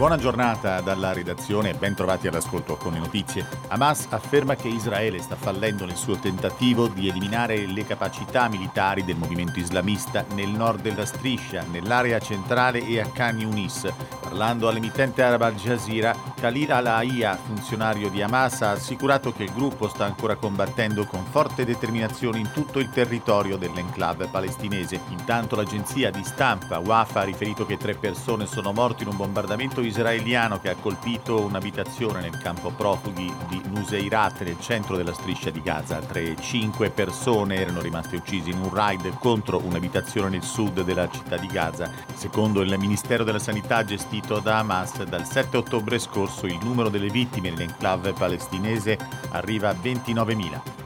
Buona giornata dalla redazione e ben trovati all'ascolto con le notizie. Hamas afferma che Israele sta fallendo nel suo tentativo di eliminare le capacità militari del movimento islamista nel nord della striscia, nell'area centrale e a Khan Yunis. Parlando all'emittente araba Al Jazeera, Khalil al-Aya, funzionario di Hamas, ha assicurato che il gruppo sta ancora combattendo con forte determinazione in tutto il territorio dell'enclave palestinese. Intanto l'agenzia di stampa Wafa ha riferito che tre persone sono morte in un bombardamento israeliano che ha colpito un'abitazione nel campo profughi di Nuseirat nel centro della striscia di Gaza. Altre cinque persone erano rimaste uccise in un raid contro un'abitazione nel sud della città di Gaza. Secondo il Ministero della Sanità gestito da Hamas, dal 7 ottobre scorso il numero delle vittime nell'enclave palestinese arriva a 29.000.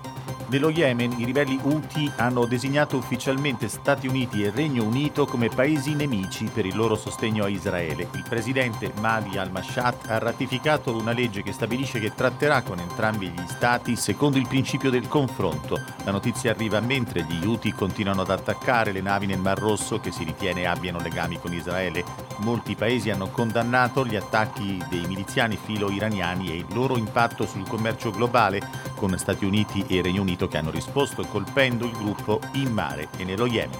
Nello Yemen i ribelli Houthi hanno designato ufficialmente Stati Uniti e Regno Unito come paesi nemici per il loro sostegno a Israele. Il presidente Mali al-Mashat ha ratificato una legge che stabilisce che tratterà con entrambi gli stati secondo il principio del confronto. La notizia arriva mentre gli Houthi continuano ad attaccare le navi nel Mar Rosso che si ritiene abbiano legami con Israele. Molti paesi hanno condannato gli attacchi dei miliziani filo-iraniani e il loro impatto sul commercio globale con Stati Uniti e Regno Unito che hanno risposto colpendo il gruppo in mare e nello Yemen.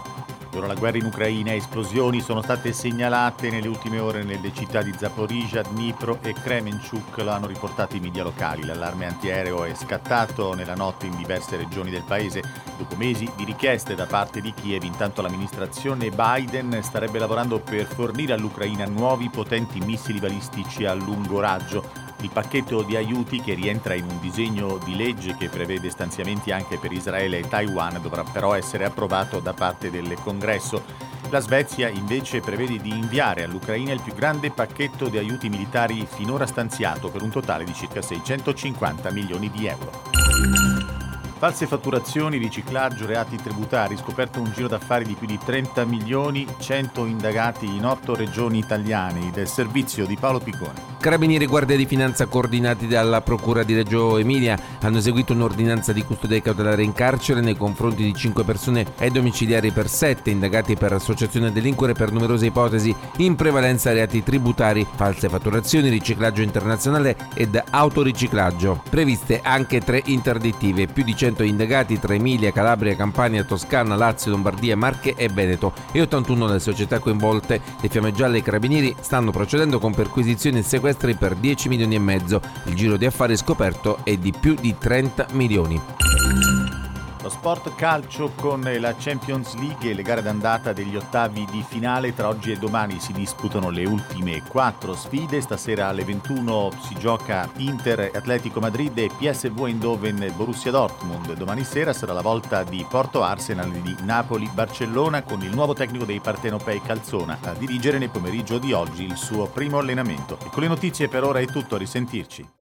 Ora la guerra in Ucraina esplosioni sono state segnalate nelle ultime ore nelle città di Zaporizhia, Dnipro e Kremenchuk, lo hanno riportato i media locali. L'allarme antiaereo è scattato nella notte in diverse regioni del paese. Dopo mesi di richieste da parte di Kiev, intanto l'amministrazione Biden starebbe lavorando per fornire all'Ucraina nuovi potenti missili balistici a lungo raggio. Il pacchetto di aiuti che rientra in un disegno di legge che prevede stanziamenti anche per Israele e Taiwan dovrà però essere approvato da parte del Congresso. La Svezia invece prevede di inviare all'Ucraina il più grande pacchetto di aiuti militari finora stanziato per un totale di circa 650 milioni di euro. False fatturazioni, riciclaggio, reati tributari, scoperto un giro d'affari di più di 30 milioni, 100 indagati in 8 regioni italiane del servizio di Paolo Piccone. Carabinieri e Guardia di Finanza coordinati dalla Procura di Reggio Emilia hanno eseguito un'ordinanza di custodia cautelare in carcere nei confronti di 5 persone ai domiciliari per 7 indagati per associazione a delinquere per numerose ipotesi, in prevalenza reati tributari, false fatturazioni, riciclaggio internazionale ed autoriciclaggio. Previste anche tre interdittive, più di 100 indagati tra Emilia, Calabria, Campania, Toscana, Lazio, Lombardia, Marche e Veneto e 81 le società coinvolte. Le Fiamme Gialle e i Carabinieri stanno procedendo con perquisizioni e sequestri per 10 milioni e mezzo. Il giro di affari scoperto è di più di 30 milioni. Lo sport calcio con la Champions League e le gare d'andata degli ottavi di finale tra oggi e domani si disputano le ultime quattro sfide. Stasera alle 21 si gioca Inter, Atletico Madrid e PSV Eindhoven Borussia Dortmund. Domani sera sarà la volta di Porto Arsenal di Napoli Barcellona con il nuovo tecnico dei partenopei Calzona a dirigere nel pomeriggio di oggi il suo primo allenamento. E con le notizie per ora è tutto, a risentirci.